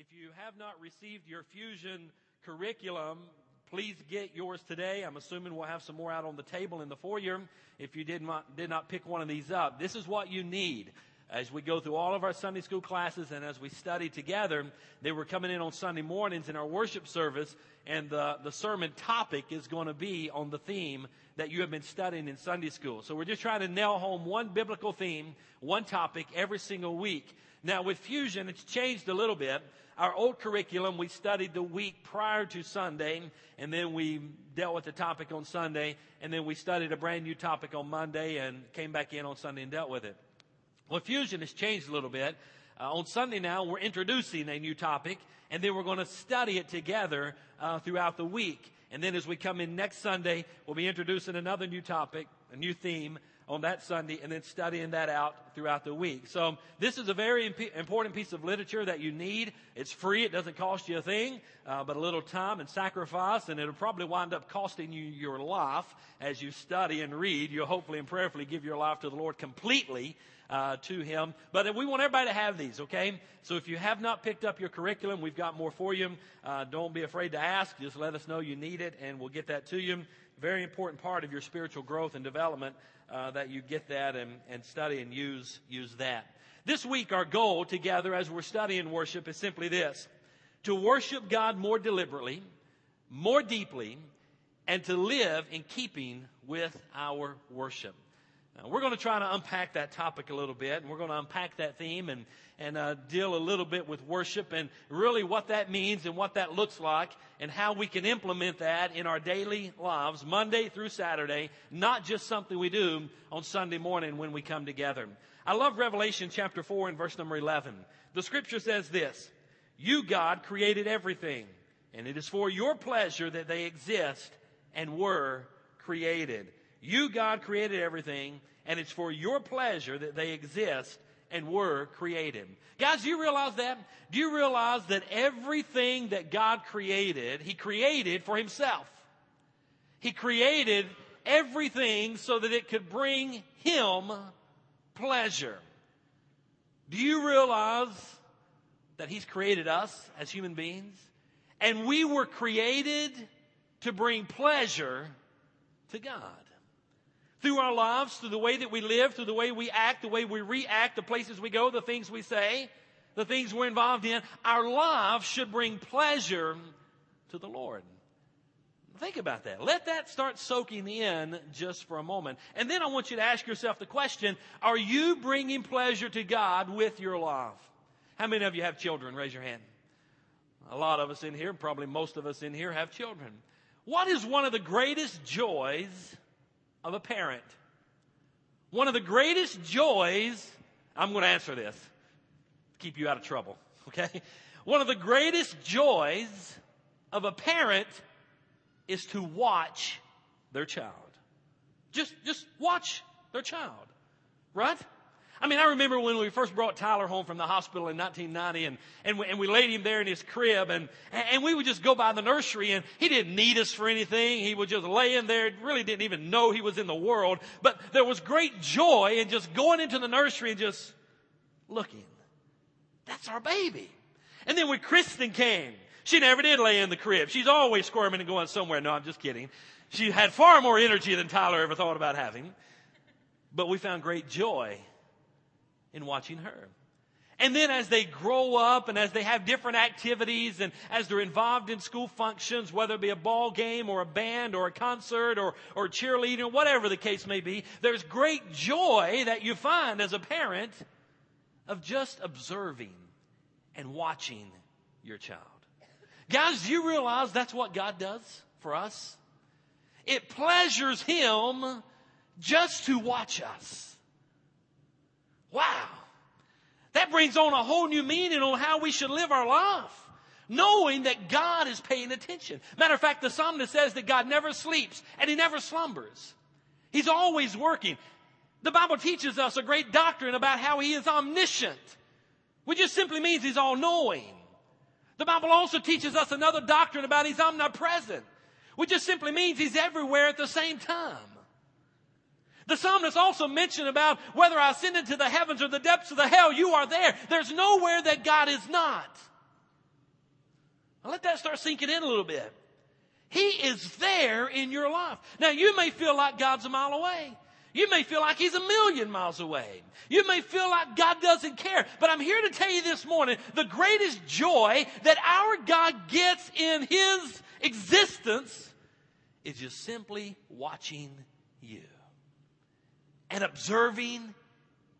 If you have not received your Fusion curriculum, please get yours today. I'm assuming we'll have some more out on the table in the foyer if you did not, did not pick one of these up. This is what you need as we go through all of our Sunday school classes and as we study together, they were coming in on Sunday mornings in our worship service, and the, the sermon topic is going to be on the theme that you have been studying in Sunday school. So we're just trying to nail home one biblical theme, one topic every single week. Now with Fusion, it's changed a little bit. Our old curriculum, we studied the week prior to Sunday, and then we dealt with the topic on Sunday, and then we studied a brand new topic on Monday and came back in on Sunday and dealt with it. Well, Fusion has changed a little bit. Uh, on Sunday now, we're introducing a new topic, and then we're going to study it together uh, throughout the week. And then as we come in next Sunday, we'll be introducing another new topic, a new theme, on that Sunday and then studying that out throughout the week. So this is a very imp- important piece of literature that you need. It's free. It doesn't cost you a thing, uh, but a little time and sacrifice, and it'll probably wind up costing you your life as you study and read. You'll hopefully and prayerfully give your life to the Lord completely. Uh, to him. But we want everybody to have these, okay? So if you have not picked up your curriculum, we've got more for you. Uh, don't be afraid to ask. Just let us know you need it, and we'll get that to you. Very important part of your spiritual growth and development uh, that you get that and, and study and use, use that. This week, our goal together as we're studying worship is simply this to worship God more deliberately, more deeply, and to live in keeping with our worship. Uh, we're going to try to unpack that topic a little bit, and we're going to unpack that theme and, and uh, deal a little bit with worship and really what that means and what that looks like and how we can implement that in our daily lives, Monday through Saturday, not just something we do on Sunday morning when we come together. I love Revelation chapter 4 and verse number 11. The scripture says this, You, God, created everything, and it is for your pleasure that they exist and were created. You, God, created everything, and it's for your pleasure that they exist and were created. Guys, do you realize that? Do you realize that everything that God created, He created for Himself? He created everything so that it could bring Him pleasure. Do you realize that He's created us as human beings? And we were created to bring pleasure to God through our lives, through the way that we live, through the way we act, the way we react, the places we go, the things we say, the things we're involved in, our lives should bring pleasure to the Lord. Think about that. Let that start soaking in just for a moment. And then I want you to ask yourself the question, are you bringing pleasure to God with your life? How many of you have children? Raise your hand. A lot of us in here, probably most of us in here have children. What is one of the greatest joys of a parent. One of the greatest joys, I'm going to answer this, keep you out of trouble, okay? One of the greatest joys of a parent is to watch their child. Just, just watch their child, right? I mean, I remember when we first brought Tyler home from the hospital in 1990 and, and, we, and we laid him there in his crib and, and we would just go by the nursery and he didn't need us for anything. He would just lay in there, really didn't even know he was in the world. But there was great joy in just going into the nursery and just looking. That's our baby. And then when Kristen came, she never did lay in the crib. She's always squirming and going somewhere. No, I'm just kidding. She had far more energy than Tyler ever thought about having. But we found great joy in watching her. And then as they grow up and as they have different activities and as they're involved in school functions, whether it be a ball game or a band or a concert or, or cheerleading, or whatever the case may be, there's great joy that you find as a parent of just observing and watching your child. Guys, do you realize that's what God does for us? It pleasures Him just to watch us. Wow. That brings on a whole new meaning on how we should live our life. Knowing that God is paying attention. Matter of fact, the psalmist says that God never sleeps and he never slumbers. He's always working. The Bible teaches us a great doctrine about how he is omniscient, which just simply means he's all knowing. The Bible also teaches us another doctrine about he's omnipresent, which just simply means he's everywhere at the same time. The psalmist also mentioned about whether I ascend into the heavens or the depths of the hell, you are there. There's nowhere that God is not. Now let that start sinking in a little bit. He is there in your life. Now you may feel like God's a mile away. You may feel like he's a million miles away. You may feel like God doesn't care. But I'm here to tell you this morning, the greatest joy that our God gets in his existence is just simply watching you and observing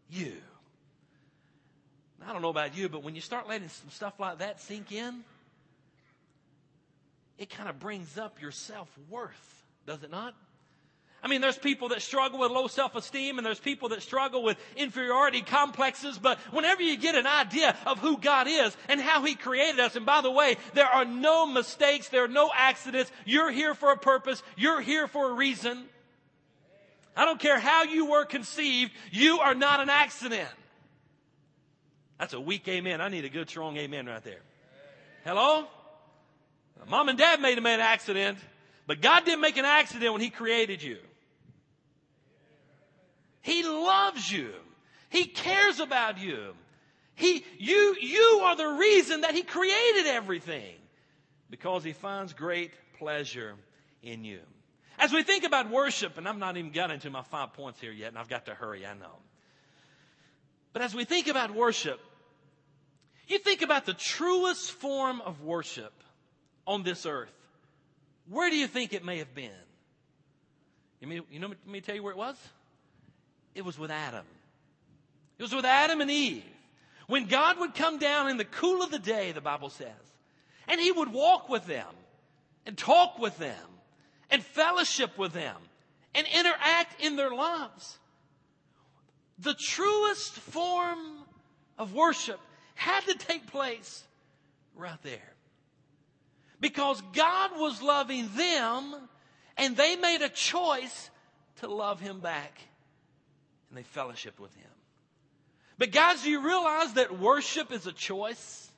you. I don't know about you, but when you start letting some stuff like that sink in, it kind of brings up your self worth, does it not? I mean, there's people that struggle with low self-esteem and there's people that struggle with inferiority complexes, but whenever you get an idea of who God is and how He created us, and by the way, there are no mistakes, there are no accidents, you're here for a purpose, you're here for a reason. I don't care how you were conceived, you are not an accident. That's a weak amen. I need a good strong amen right there. Hello? Mom and dad made a man accident, but God didn't make an accident when He created you. He loves you. He cares about you. He, you, you are the reason that He created everything because He finds great pleasure in you. As we think about worship, and I'm not even got into my five points here yet, and I've got to hurry, I know. But as we think about worship, you think about the truest form of worship on this earth. Where do you think it may have been? You, mean, you know, let me tell you where it was? It was with Adam. It was with Adam and Eve. When God would come down in the cool of the day, the Bible says, and He would walk with them and talk with them and fellowship with them and interact in their lives. The truest form of worship had to take place right there. Because God was loving them and they made a choice to love Him back and they fellowshiped with him. But guys, do you realize that worship is a choice?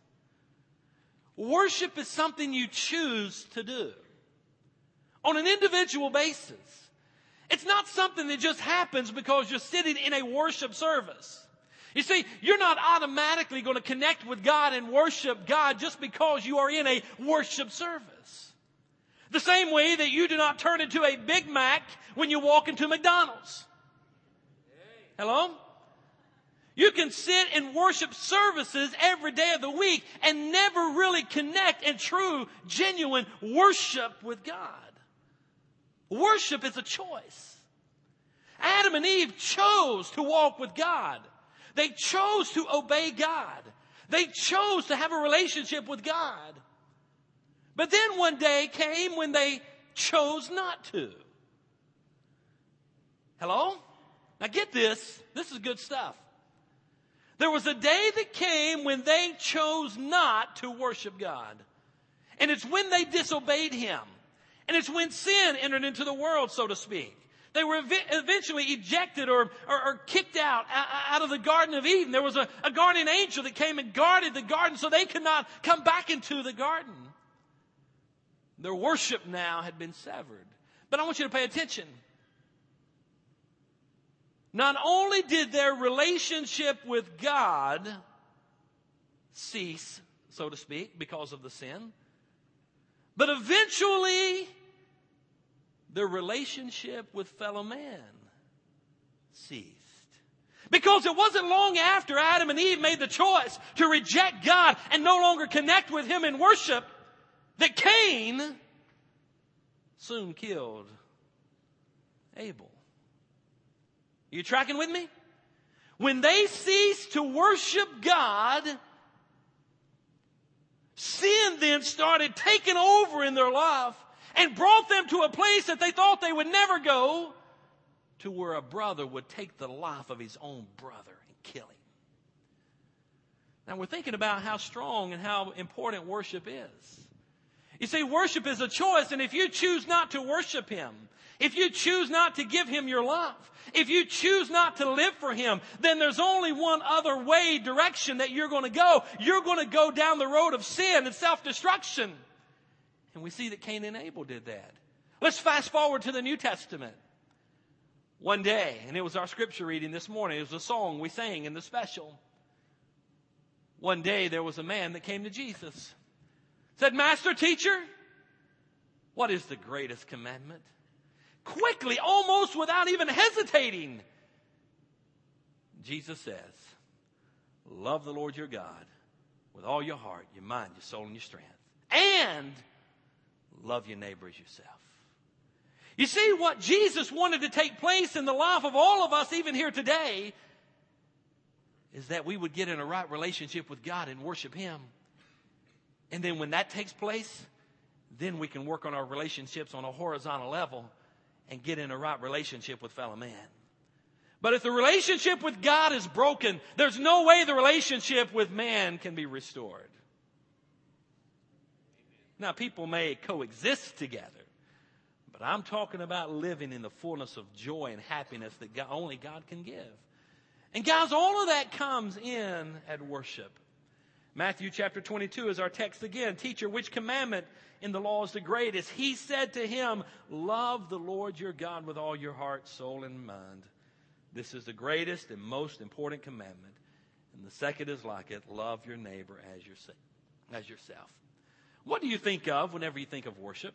Worship is something you choose to do on an individual basis. It's not something that just happens because you're sitting in a worship service. You see, you're not automatically going to connect with God and worship God just because you are in a worship service. The same way that you do not turn into a Big Mac when you walk into McDonald's. Hello? You can sit in worship services every day of the week and never really connect in true, genuine worship with God. Worship is a choice. Adam and Eve chose to walk with God. They chose to obey God. They chose to have a relationship with God. But then one day came when they chose not to. Hello? Now get this. This is good stuff. There was a day that came when they chose not to worship God. And it's when they disobeyed Him. And it's when sin entered into the world, so to speak. They were ev- eventually ejected or, or, or, kicked out, out of the Garden of Eden. There was a, a guardian angel that came and guarded the garden so they could not come back into the garden. Their worship now had been severed. But I want you to pay attention. Not only did their relationship with God cease, so to speak, because of the sin, but eventually their relationship with fellow man ceased. Because it wasn't long after Adam and Eve made the choice to reject God and no longer connect with Him in worship that Cain soon killed Abel. You tracking with me? When they ceased to worship God, sin then started taking over in their life and brought them to a place that they thought they would never go to where a brother would take the life of his own brother and kill him. Now we're thinking about how strong and how important worship is. You see, worship is a choice, and if you choose not to worship Him, if you choose not to give Him your love, if you choose not to live for Him, then there's only one other way, direction that you're going to go. You're going to go down the road of sin and self-destruction. And we see that Cain and Abel did that. Let's fast forward to the New Testament. One day, and it was our scripture reading this morning, it was a song we sang in the special. One day there was a man that came to Jesus Said, Master, teacher, what is the greatest commandment? Quickly, almost without even hesitating, Jesus says, Love the Lord your God with all your heart, your mind, your soul, and your strength. And love your neighbor as yourself. You see, what Jesus wanted to take place in the life of all of us, even here today, is that we would get in a right relationship with God and worship Him. And then when that takes place, then we can work on our relationships on a horizontal level and get in a right relationship with fellow man. But if the relationship with God is broken, there's no way the relationship with man can be restored. Now, people may coexist together, but I'm talking about living in the fullness of joy and happiness that God, only God can give. And guys, all of that comes in at worship. Matthew chapter 22 is our text again. Teacher, which commandment in the law is the greatest? He said to him, Love the Lord your God with all your heart, soul, and mind. This is the greatest and most important commandment. And the second is like it love your neighbor as, yourself. as yourself. What do you think of whenever you think of worship?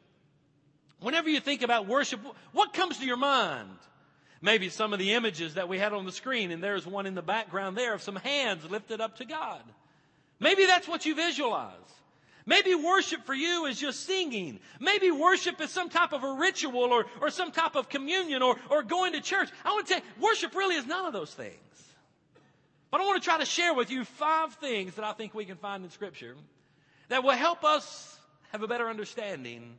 Whenever you think about worship, what comes to your mind? Maybe some of the images that we had on the screen, and there's one in the background there of some hands lifted up to God. Maybe that's what you visualize. Maybe worship for you is just singing. Maybe worship is some type of a ritual or, or some type of communion or, or going to church. I want to tell you, worship really is none of those things. But I want to try to share with you five things that I think we can find in Scripture that will help us have a better understanding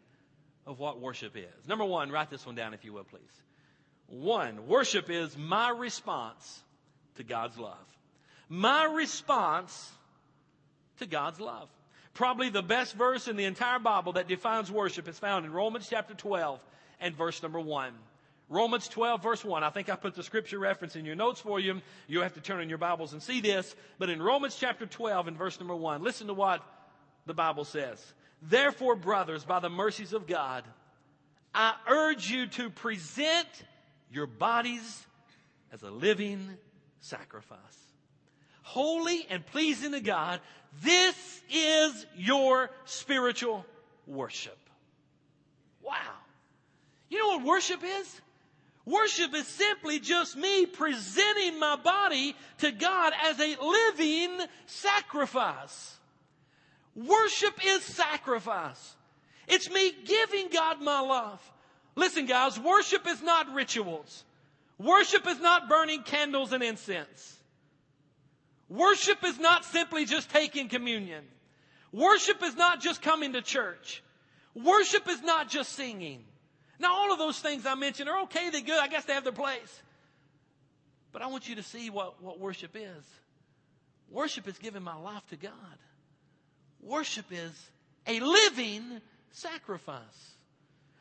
of what worship is. Number one, write this one down if you will, please. One, worship is my response to God's love. My response to God's love. Probably the best verse in the entire Bible that defines worship is found in Romans chapter 12 and verse number 1. Romans 12 verse 1. I think I put the scripture reference in your notes for you. You have to turn in your Bibles and see this. But in Romans chapter 12 and verse number 1, listen to what the Bible says. Therefore, brothers, by the mercies of God, I urge you to present your bodies as a living sacrifice, holy and pleasing to God. This is your spiritual worship. Wow. You know what worship is? Worship is simply just me presenting my body to God as a living sacrifice. Worship is sacrifice. It's me giving God my love. Listen, guys, worship is not rituals. Worship is not burning candles and incense. Worship is not simply just taking communion. Worship is not just coming to church. Worship is not just singing. Now, all of those things I mentioned are okay, they're good, I guess they have their place. But I want you to see what, what worship is. Worship is giving my life to God. Worship is a living sacrifice.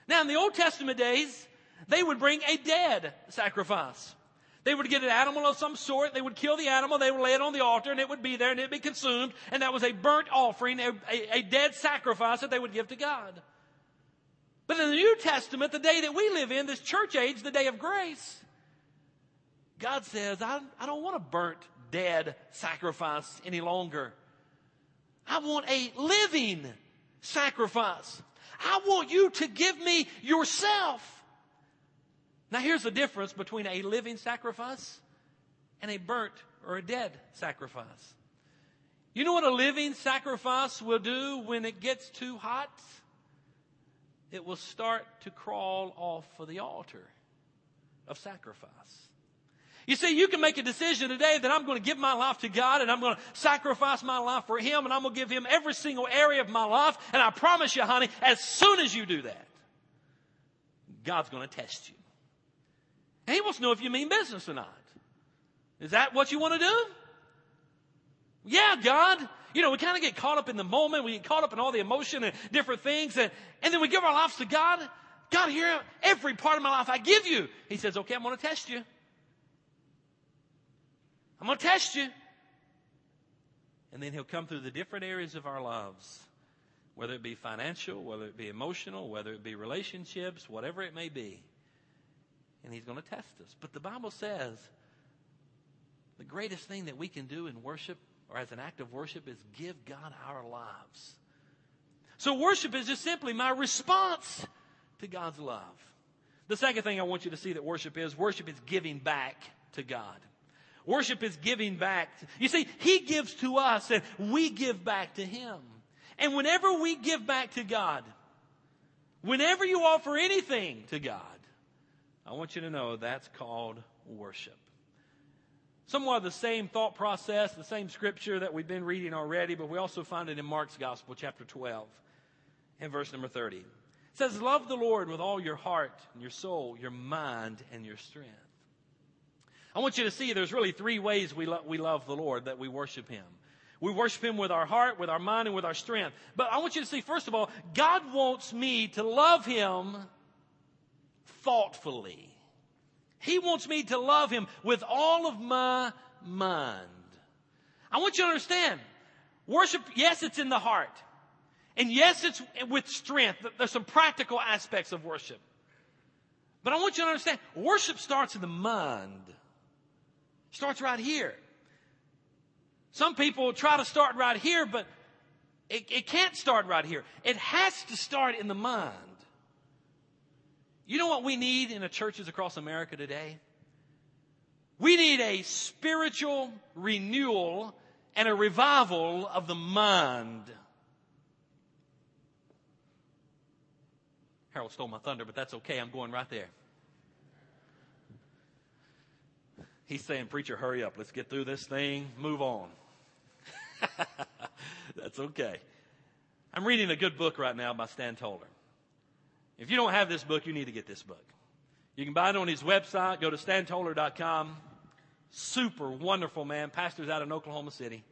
Now, in the Old Testament days, they would bring a dead sacrifice. They would get an animal of some sort. They would kill the animal. They would lay it on the altar and it would be there and it would be consumed. And that was a burnt offering, a, a, a dead sacrifice that they would give to God. But in the New Testament, the day that we live in, this church age, the day of grace, God says, I, I don't want a burnt, dead sacrifice any longer. I want a living sacrifice. I want you to give me yourself. Now, here's the difference between a living sacrifice and a burnt or a dead sacrifice. You know what a living sacrifice will do when it gets too hot? It will start to crawl off of the altar of sacrifice. You see, you can make a decision today that I'm going to give my life to God and I'm going to sacrifice my life for Him and I'm going to give Him every single area of my life. And I promise you, honey, as soon as you do that, God's going to test you. And he wants to know if you mean business or not. Is that what you want to do? Yeah, God. You know, we kind of get caught up in the moment. We get caught up in all the emotion and different things. And, and then we give our lives to God. God, here, every part of my life I give you. He says, okay, I'm going to test you. I'm going to test you. And then he'll come through the different areas of our lives, whether it be financial, whether it be emotional, whether it be relationships, whatever it may be and He's going to test us. But the Bible says the greatest thing that we can do in worship or as an act of worship is give God our lives. So worship is just simply my response to God's love. The second thing I want you to see that worship is, worship is giving back to God. Worship is giving back. You see, He gives to us and we give back to Him. And whenever we give back to God, whenever you offer anything to God, I want you to know that's called worship. Somewhat of the same thought process, the same scripture that we've been reading already, but we also find it in Mark's Gospel, chapter 12, and verse number 30. It says, Love the Lord with all your heart and your soul, your mind, and your strength. I want you to see there's really three ways we, lo- we love the Lord, that we worship Him. We worship Him with our heart, with our mind, and with our strength. But I want you to see, first of all, God wants me to love Him thoughtfully. He wants me to love Him with all of my mind. I want you to understand, worship, yes, it's in the heart. And yes, it's with strength. There's some practical aspects of worship. But I want you to understand, worship starts in the mind. Starts right here. Some people try to start right here, but it, it can't start right here. It has to start in the mind. You know what we need in the churches across America today? We need a spiritual renewal and a revival of the mind. Harold stole my thunder, but that's okay. I'm going right there. He's saying, Preacher, hurry up. Let's get through this thing. Move on. That's okay. I'm reading a good book right now by Stan Toller. If you don't have this book, you need to get this book. You can buy it on his website. Go to stantoller.com. Super wonderful man. Pastor's out in Oklahoma City.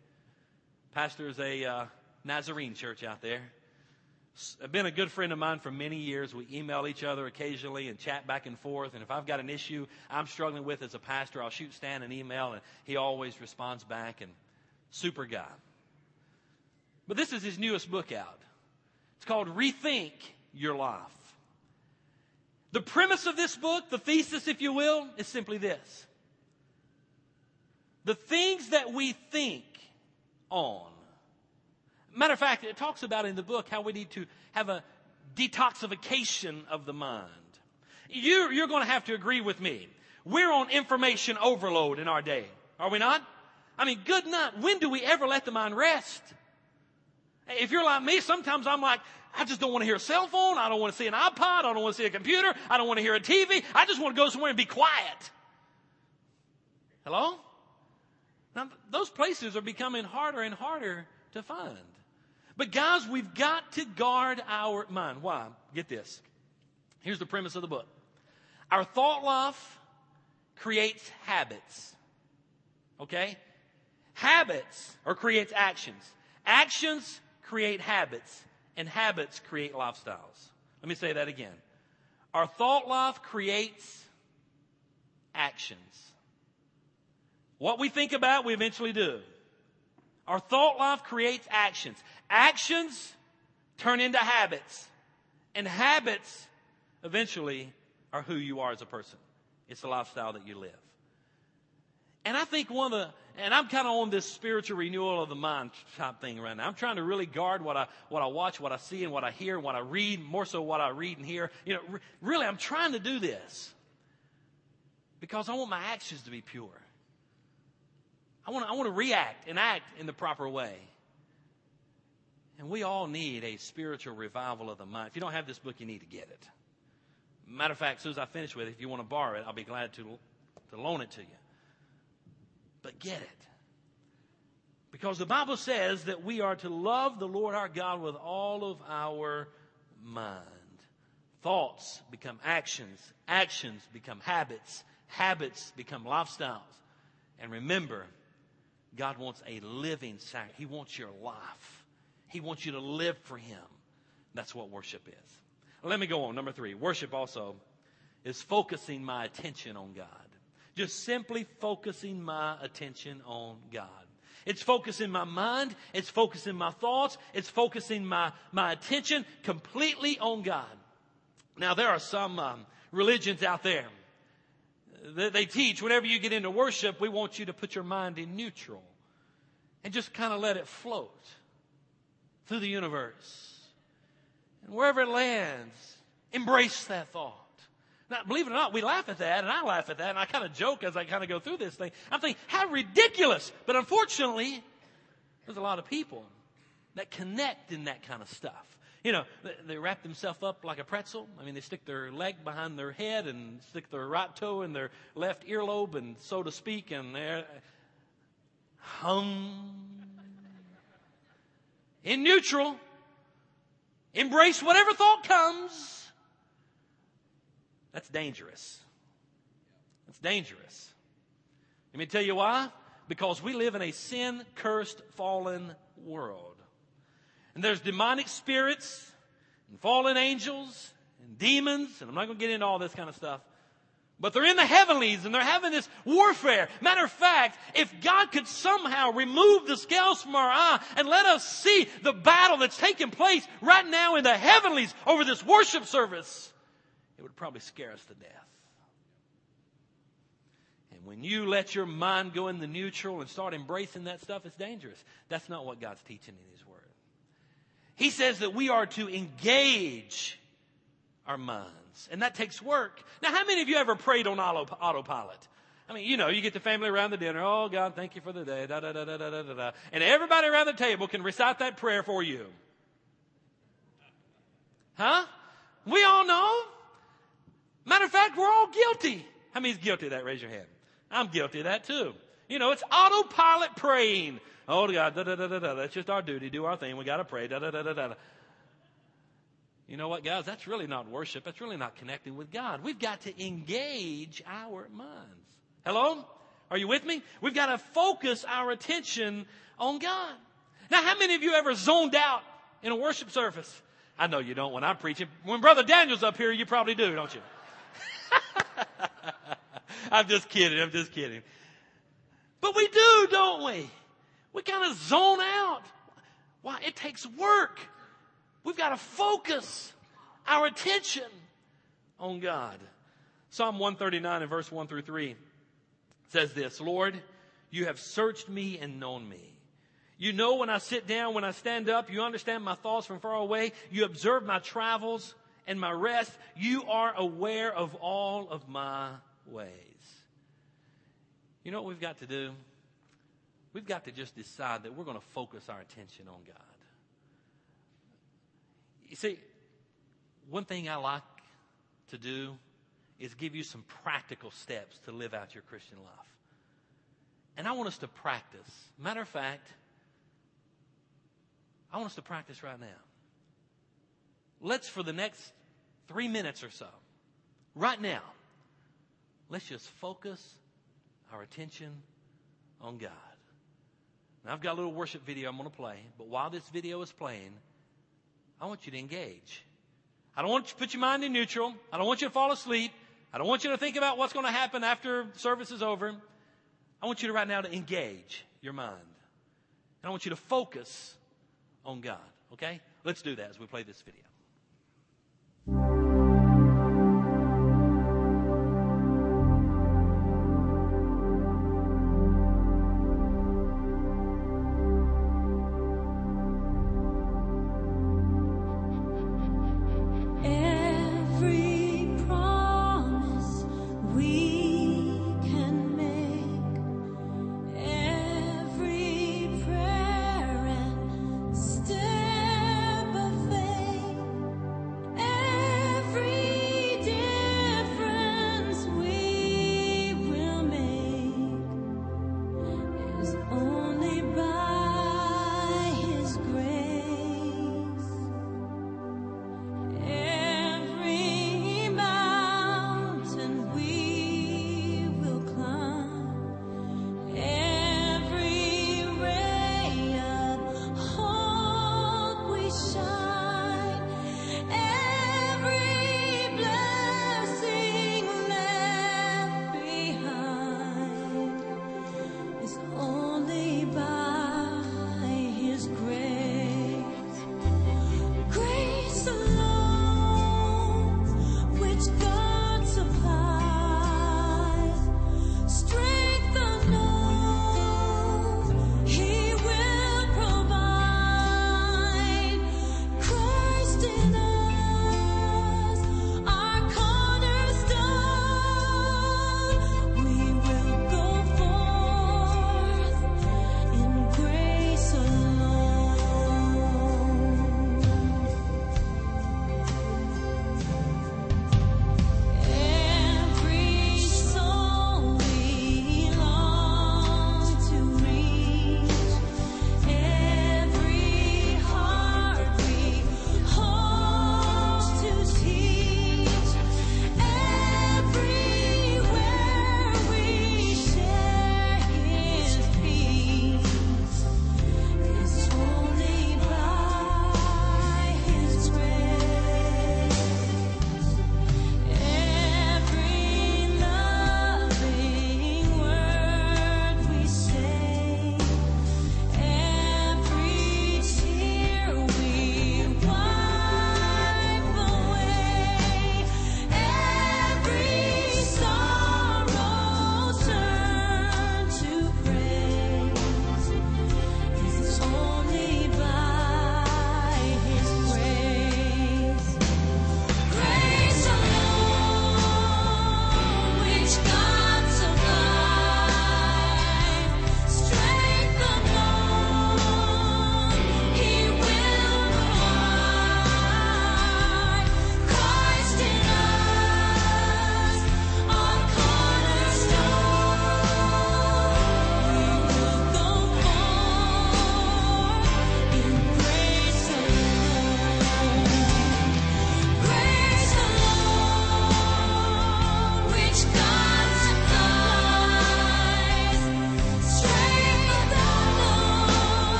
Pastor's a uh, Nazarene church out there been a good friend of mine for many years. We email each other occasionally and chat back and forth. And if I've got an issue I'm struggling with as a pastor, I'll shoot Stan an email and he always responds back and super guy. But this is his newest book out. It's called Rethink Your Life. The premise of this book, the thesis, if you will, is simply this. The things that we think on Matter of fact, it talks about in the book how we need to have a detoxification of the mind. You, you're going to have to agree with me. We're on information overload in our day, are we not? I mean, good night. When do we ever let the mind rest? If you're like me, sometimes I'm like, I just don't want to hear a cell phone. I don't want to see an iPod. I don't want to see a computer. I don't want to hear a TV. I just want to go somewhere and be quiet. Hello? Now, those places are becoming harder and harder to find. But guys, we've got to guard our mind. Why? Get this. Here's the premise of the book. Our thought life creates habits. Okay? Habits or creates actions. Actions create habits and habits create lifestyles. Let me say that again. Our thought life creates actions. What we think about, we eventually do. Our thought life creates actions. Actions turn into habits. And habits eventually are who you are as a person. It's the lifestyle that you live. And I think one of the, and I'm kind of on this spiritual renewal of the mind type thing right now. I'm trying to really guard what I, what I watch, what I see, and what I hear, what I read, more so what I read and hear. You know, re- really, I'm trying to do this because I want my actions to be pure. I want to, I want to react and act in the proper way. And we all need a spiritual revival of the mind. If you don't have this book, you need to get it. Matter of fact, as soon as I finish with it, if you want to borrow it, I'll be glad to, to loan it to you. But get it. Because the Bible says that we are to love the Lord our God with all of our mind. Thoughts become actions. Actions become habits. Habits become lifestyles. And remember, God wants a living sacrifice. He wants your life. He wants you to live for Him. That's what worship is. Let me go on. Number three. Worship also is focusing my attention on God. Just simply focusing my attention on God. It's focusing my mind. It's focusing my thoughts. It's focusing my, my attention completely on God. Now, there are some um, religions out there that they teach whenever you get into worship, we want you to put your mind in neutral and just kind of let it float through the universe. And wherever it lands, embrace that thought. Now, believe it or not, we laugh at that, and I laugh at that, and I kind of joke as I kind of go through this thing. I'm thinking, how ridiculous! But unfortunately, there's a lot of people that connect in that kind of stuff. You know, they, wrap themselves up like a pretzel. I mean, they stick their leg behind their head and stick their right toe in their left earlobe, and so to speak, and they're hum. In neutral, embrace whatever thought comes. That's dangerous. That's dangerous. Let me tell you why. Because we live in a sin cursed, fallen world. And there's demonic spirits and fallen angels and demons, and I'm not going to get into all this kind of stuff. But they're in the heavenlies and they're having this warfare. Matter of fact, if God could somehow remove the scales from our eye and let us see the battle that's taking place right now in the heavenlies over this worship service, would probably scare us to death. And when you let your mind go in the neutral and start embracing that stuff, it's dangerous. That's not what God's teaching in His Word. He says that we are to engage our minds. And that takes work. Now, how many of you ever prayed on autopilot? I mean, you know, you get the family around the dinner. Oh, God, thank you for the day. Da, da, da, da, da, da, da. And everybody around the table can recite that prayer for you. Huh? We all know. Matter of fact, we're all guilty. How many's guilty of that? Raise your hand. I'm guilty of that too. You know, it's autopilot praying. Oh God, da da da da da. That's just our duty. Do our thing. We got to pray. Da da da da da. You know what, guys? That's really not worship. That's really not connecting with God. We've got to engage our minds. Hello? Are you with me? We've got to focus our attention on God. Now, how many of you ever zoned out in a worship service? I know you don't when I'm preaching. When Brother Daniel's up here, you probably do, don't you? I'm just kidding. I'm just kidding. But we do, don't we? We kind of zone out. Why? It takes work. We've got to focus our attention on God. Psalm 139 and verse 1 through 3 says this Lord, you have searched me and known me. You know when I sit down, when I stand up. You understand my thoughts from far away. You observe my travels and my rest. You are aware of all of my ways. You know what we've got to do? We've got to just decide that we're going to focus our attention on God. You see, one thing I like to do is give you some practical steps to live out your Christian life. And I want us to practice. Matter of fact, I want us to practice right now. Let's, for the next three minutes or so, right now, let's just focus our attention on God. Now, I've got a little worship video I'm going to play, but while this video is playing, I want you to engage. I don't want you to put your mind in neutral. I don't want you to fall asleep. I don't want you to think about what's going to happen after service is over. I want you to right now to engage your mind. And I want you to focus on God. Okay? Let's do that as we play this video.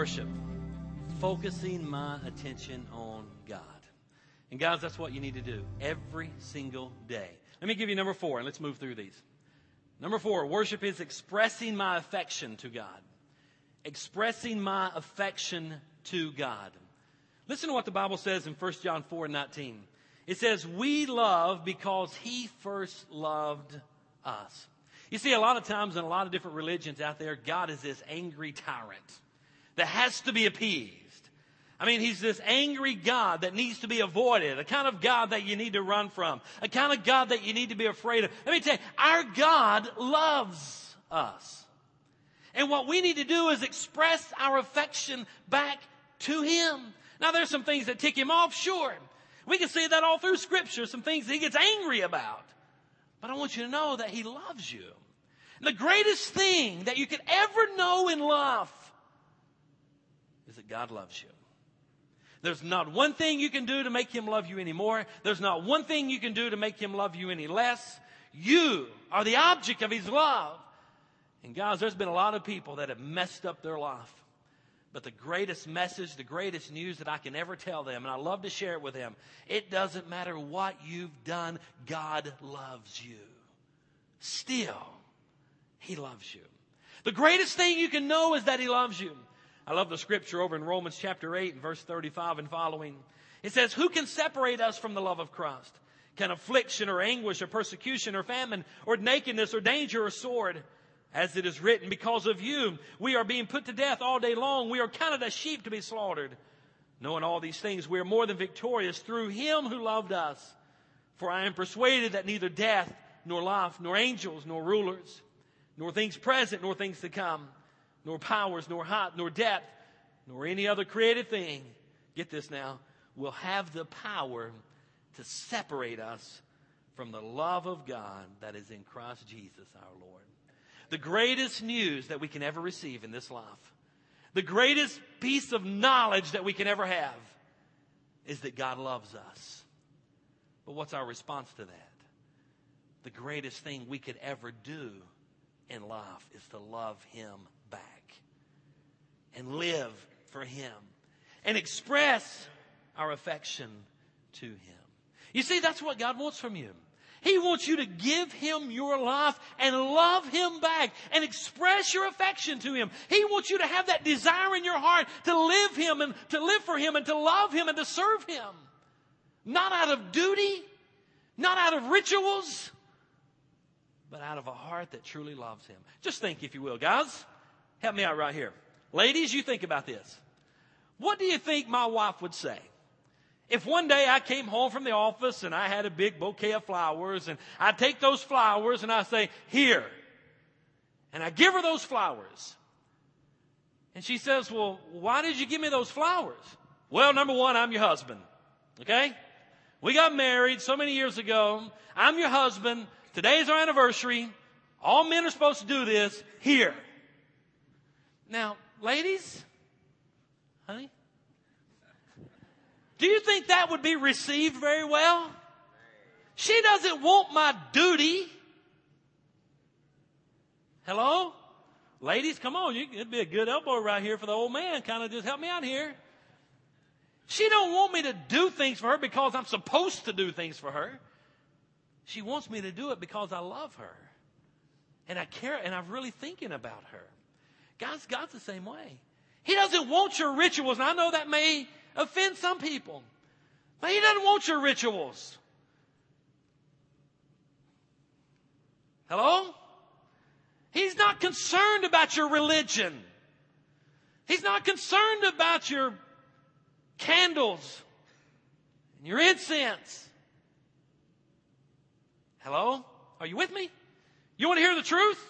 Worship. Focusing my attention on God. And guys, that's what you need to do every single day. Let me give you number four, and let's move through these. Number four, worship is expressing my affection to God. Expressing my affection to God. Listen to what the Bible says in 1 John 4 19. It says, We love because He first loved us. You see, a lot of times in a lot of different religions out there, God is this angry tyrant that has to be appeased. I mean, he's this angry God that needs to be avoided, a kind of God that you need to run from, a kind of God that you need to be afraid of. Let me tell you, our God loves us. And what we need to do is express our affection back to Him. Now, there's some things that tick Him off, sure. We can see that all through Scripture, some things that He gets angry about. But I want you to know that He loves you. And the greatest thing that you could ever know in that God loves you. There's not one thing you can do to make him love you anymore. There's not one thing you can do to make him love you any less. You are the object of his love. And guys, there's been a lot of people that have messed up their life. But the greatest message, the greatest news that I can ever tell them, and I love to share it with them, it doesn't matter what you've done, God loves you. Still, He loves you. The greatest thing you can know is that He loves you. I love the scripture over in Romans chapter 8 and verse 35 and following. It says, Who can separate us from the love of Christ? Can affliction or anguish or persecution or famine or nakedness or danger or sword? As it is written, because of you, we are being put to death all day long. We are counted as sheep to be slaughtered. Knowing all these things, we are more than victorious through him who loved us. For I am persuaded that neither death, nor life, nor angels, nor rulers, nor things present, nor things to come, nor powers, nor height, nor depth, nor any other created thing, get this now, will have the power to separate us from the love of God that is in Christ Jesus our Lord the greatest news that we can ever receive in this life, the greatest piece of knowledge that we can ever have is that God loves us. But what's our response to that? The greatest thing we could ever do in life is to love Him and live for Him and express our affection to Him. You see, that's what God wants from you. He wants you to give Him your life and love Him back and express your affection to Him. He wants you to have that desire in your heart to live Him and to live for Him and to love Him and to serve Him. Not out of duty, not out of rituals, but out of a heart that truly loves Him. Just think, if you will, guys. Help me out right here. Ladies, you think about this. What do you think my wife would say? If one day I came home from the office and I had a big bouquet of flowers and I take those flowers and I say, here. And I give her those flowers. And she says, well, why did you give me those flowers? Well, number one, I'm your husband. Okay? We got married so many years ago. I'm your husband. Today's our anniversary. All men are supposed to do this here. Now, ladies, honey, do you think that would be received very well? She doesn't want my duty. Hello? Ladies, come on. You, it'd be a good elbow right here for the old man. Kind of just help me out here. She don't want me to do things for her because I'm supposed to do things for her. She wants me to do it because I love her. And I care and I'm really thinking about her. God's God's the same way. He doesn't want your rituals. And I know that may offend some people. But he doesn't want your rituals. Hello? He's not concerned about your religion. He's not concerned about your candles and your incense. Hello? Are you with me? You want to hear the truth?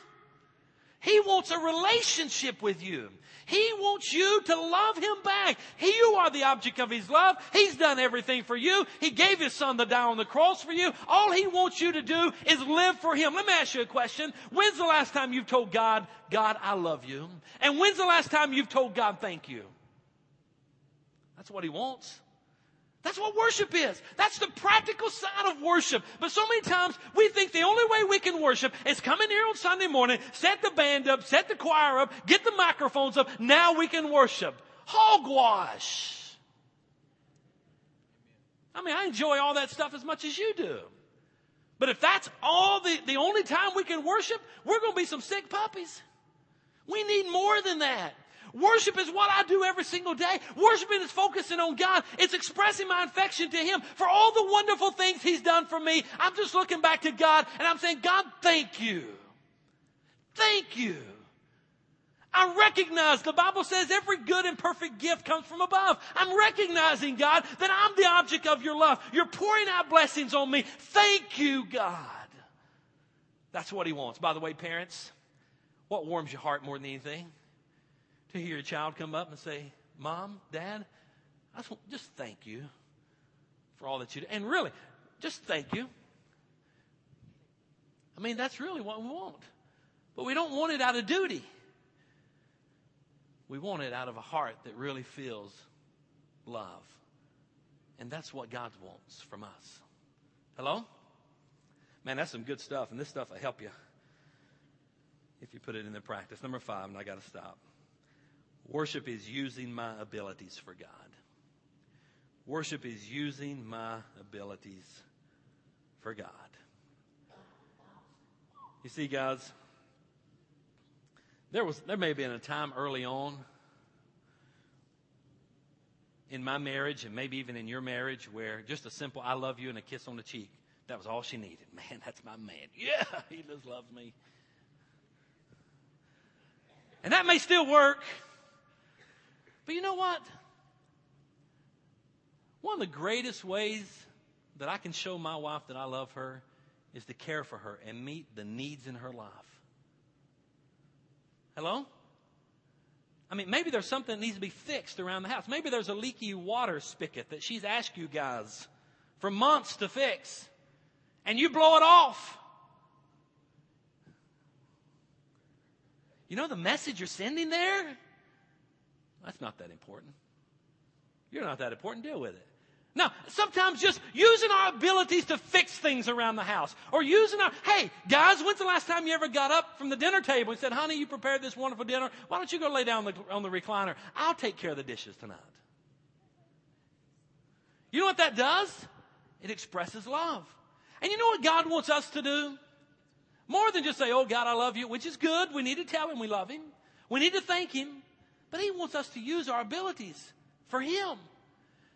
He wants a relationship with you. He wants you to love Him back. He, you are the object of His love. He's done everything for you. He gave His Son to die on the cross for you. All He wants you to do is live for Him. Let me ask you a question. When's the last time you've told God, God, I love you? And when's the last time you've told God, thank you? That's what He wants. That's what worship is. That's the practical side of worship. But so many times we think the only way we can worship is come in here on Sunday morning, set the band up, set the choir up, get the microphones up. Now we can worship. Hogwash. I mean, I enjoy all that stuff as much as you do. But if that's all the, the only time we can worship, we're going to be some sick puppies. We need more than that. Worship is what I do every single day. Worshiping is focusing on God. It's expressing my affection to Him for all the wonderful things He's done for me. I'm just looking back to God and I'm saying, God, thank you. Thank you. I recognize the Bible says every good and perfect gift comes from above. I'm recognizing, God, that I'm the object of your love. You're pouring out blessings on me. Thank you, God. That's what He wants. By the way, parents, what warms your heart more than anything? To hear a child come up and say, Mom, Dad, I just, just thank you for all that you do. And really, just thank you. I mean, that's really what we want. But we don't want it out of duty. We want it out of a heart that really feels love. And that's what God wants from us. Hello? Man, that's some good stuff, and this stuff will help you if you put it into practice. Number five, and I got to stop. Worship is using my abilities for God. Worship is using my abilities for God. You see, guys, there was there may have been a time early on in my marriage and maybe even in your marriage where just a simple I love you and a kiss on the cheek, that was all she needed. Man, that's my man. Yeah, he just loves me. And that may still work. But you know what? One of the greatest ways that I can show my wife that I love her is to care for her and meet the needs in her life. Hello? I mean, maybe there's something that needs to be fixed around the house. Maybe there's a leaky water spigot that she's asked you guys for months to fix, and you blow it off. You know the message you're sending there? That's not that important. You're not that important. Deal with it. Now, sometimes just using our abilities to fix things around the house or using our, hey, guys, when's the last time you ever got up from the dinner table and said, honey, you prepared this wonderful dinner. Why don't you go lay down on the, on the recliner? I'll take care of the dishes tonight. You know what that does? It expresses love. And you know what God wants us to do? More than just say, oh, God, I love you, which is good. We need to tell him we love him. We need to thank him. But He wants us to use our abilities for Him.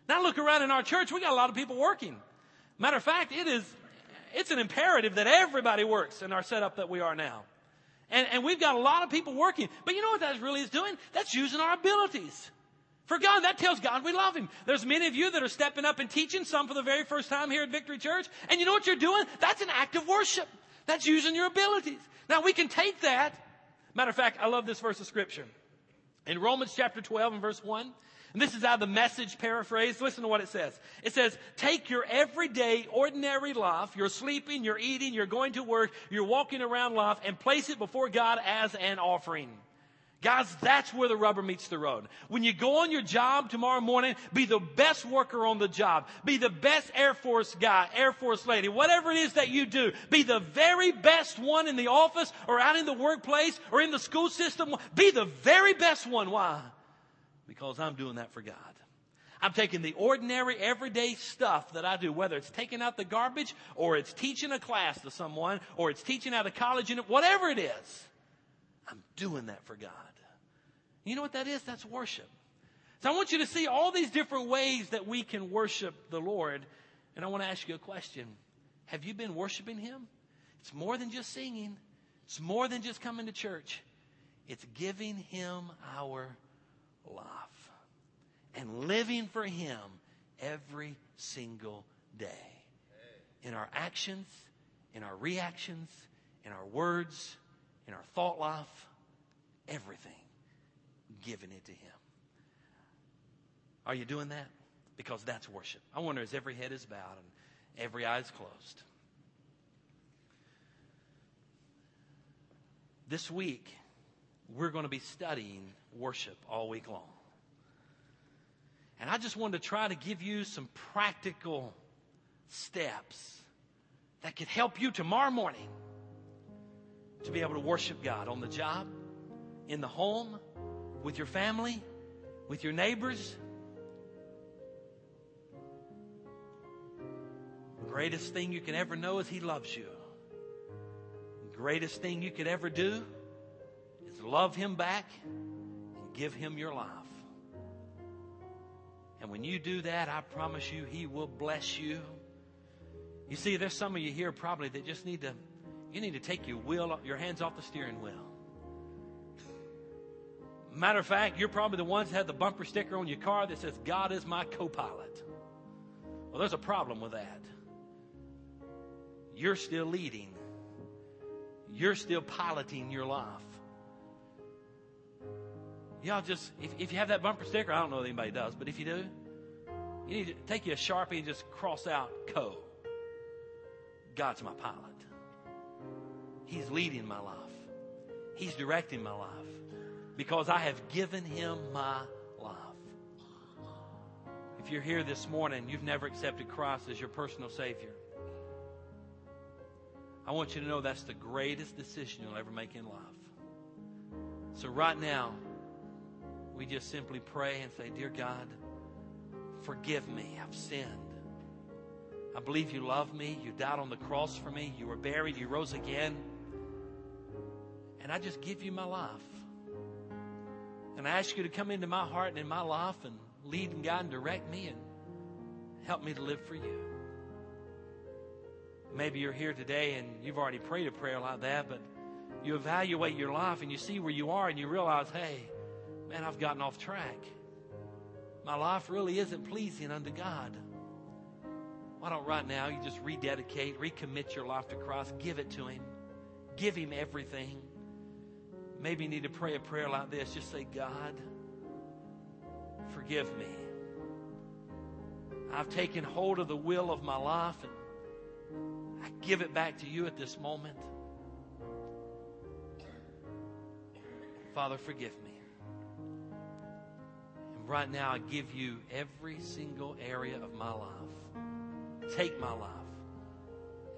Now look around in our church, we got a lot of people working. Matter of fact, it is, it's an imperative that everybody works in our setup that we are now. And, and we've got a lot of people working. But you know what that really is doing? That's using our abilities. For God, that tells God we love Him. There's many of you that are stepping up and teaching, some for the very first time here at Victory Church. And you know what you're doing? That's an act of worship. That's using your abilities. Now we can take that. Matter of fact, I love this verse of scripture. In Romans chapter 12 and verse 1, and this is out of the message paraphrase. Listen to what it says. It says, take your everyday, ordinary life, you're sleeping, you're eating, you're going to work, you're walking around life, and place it before God as an offering. Guys, that's where the rubber meets the road. When you go on your job tomorrow morning, be the best worker on the job. Be the best Air Force guy, Air Force lady, whatever it is that you do. Be the very best one in the office or out in the workplace or in the school system. Be the very best one. Why? Because I'm doing that for God. I'm taking the ordinary, everyday stuff that I do, whether it's taking out the garbage or it's teaching a class to someone or it's teaching out a college unit, whatever it is. I'm doing that for God. You know what that is? That's worship. So I want you to see all these different ways that we can worship the Lord. And I want to ask you a question. Have you been worshiping Him? It's more than just singing. It's more than just coming to church. It's giving Him our life and living for Him every single day. In our actions, in our reactions, in our words, in our thought life, everything giving it to Him. Are you doing that? Because that's worship. I wonder as every head is bowed and every eye is closed. This week, we're going to be studying worship all week long. And I just wanted to try to give you some practical steps that could help you tomorrow morning to be able to worship God on the job, in the home, with your family, with your neighbors. The greatest thing you can ever know is He loves you. The greatest thing you could ever do is love Him back and give Him your life. And when you do that, I promise you, He will bless you. You see, there's some of you here probably that just need to, you need to take your wheel, your hands off the steering wheel. Matter of fact, you're probably the ones that have the bumper sticker on your car that says, God is my co pilot. Well, there's a problem with that. You're still leading, you're still piloting your life. Y'all just, if, if you have that bumper sticker, I don't know if anybody does, but if you do, you need to take you a Sharpie and just cross out co. God's my pilot. He's leading my life. He's directing my life because I have given him my life. If you're here this morning, you've never accepted Christ as your personal Savior. I want you to know that's the greatest decision you'll ever make in life. So, right now, we just simply pray and say, Dear God, forgive me. I've sinned. I believe you love me. You died on the cross for me. You were buried. You rose again. And I just give you my life. And I ask you to come into my heart and in my life and lead and guide and direct me and help me to live for you. Maybe you're here today and you've already prayed a prayer like that, but you evaluate your life and you see where you are and you realize, hey, man, I've gotten off track. My life really isn't pleasing unto God. Why don't right now you just rededicate, recommit your life to Christ, give it to Him, give Him everything. Maybe you need to pray a prayer like this. Just say, God, forgive me. I've taken hold of the will of my life and I give it back to you at this moment. Father, forgive me. And right now, I give you every single area of my life. Take my life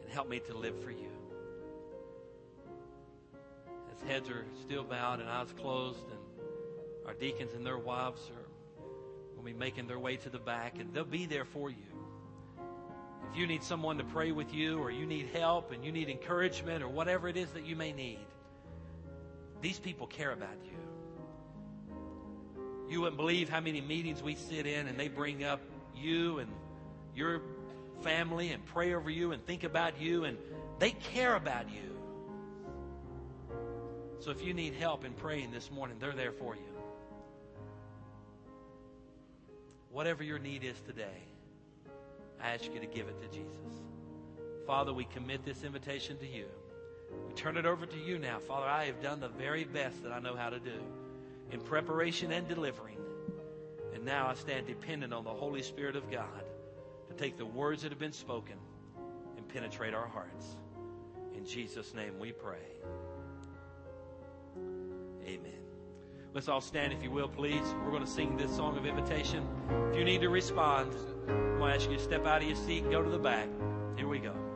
and help me to live for you as heads are still bowed and eyes closed, and our deacons and their wives are will be making their way to the back, and they'll be there for you. If you need someone to pray with you, or you need help, and you need encouragement, or whatever it is that you may need, these people care about you. You wouldn't believe how many meetings we sit in, and they bring up you and your family and pray over you and think about you, and they care about you. So if you need help in praying this morning, they're there for you. Whatever your need is today, I ask you to give it to Jesus. Father, we commit this invitation to you. We turn it over to you now. Father, I have done the very best that I know how to do in preparation and delivering. And now I stand dependent on the Holy Spirit of God to take the words that have been spoken and penetrate our hearts. In Jesus' name we pray. Let's all stand, if you will, please. We're going to sing this song of invitation. If you need to respond, I'm going to ask you to step out of your seat and go to the back. Here we go.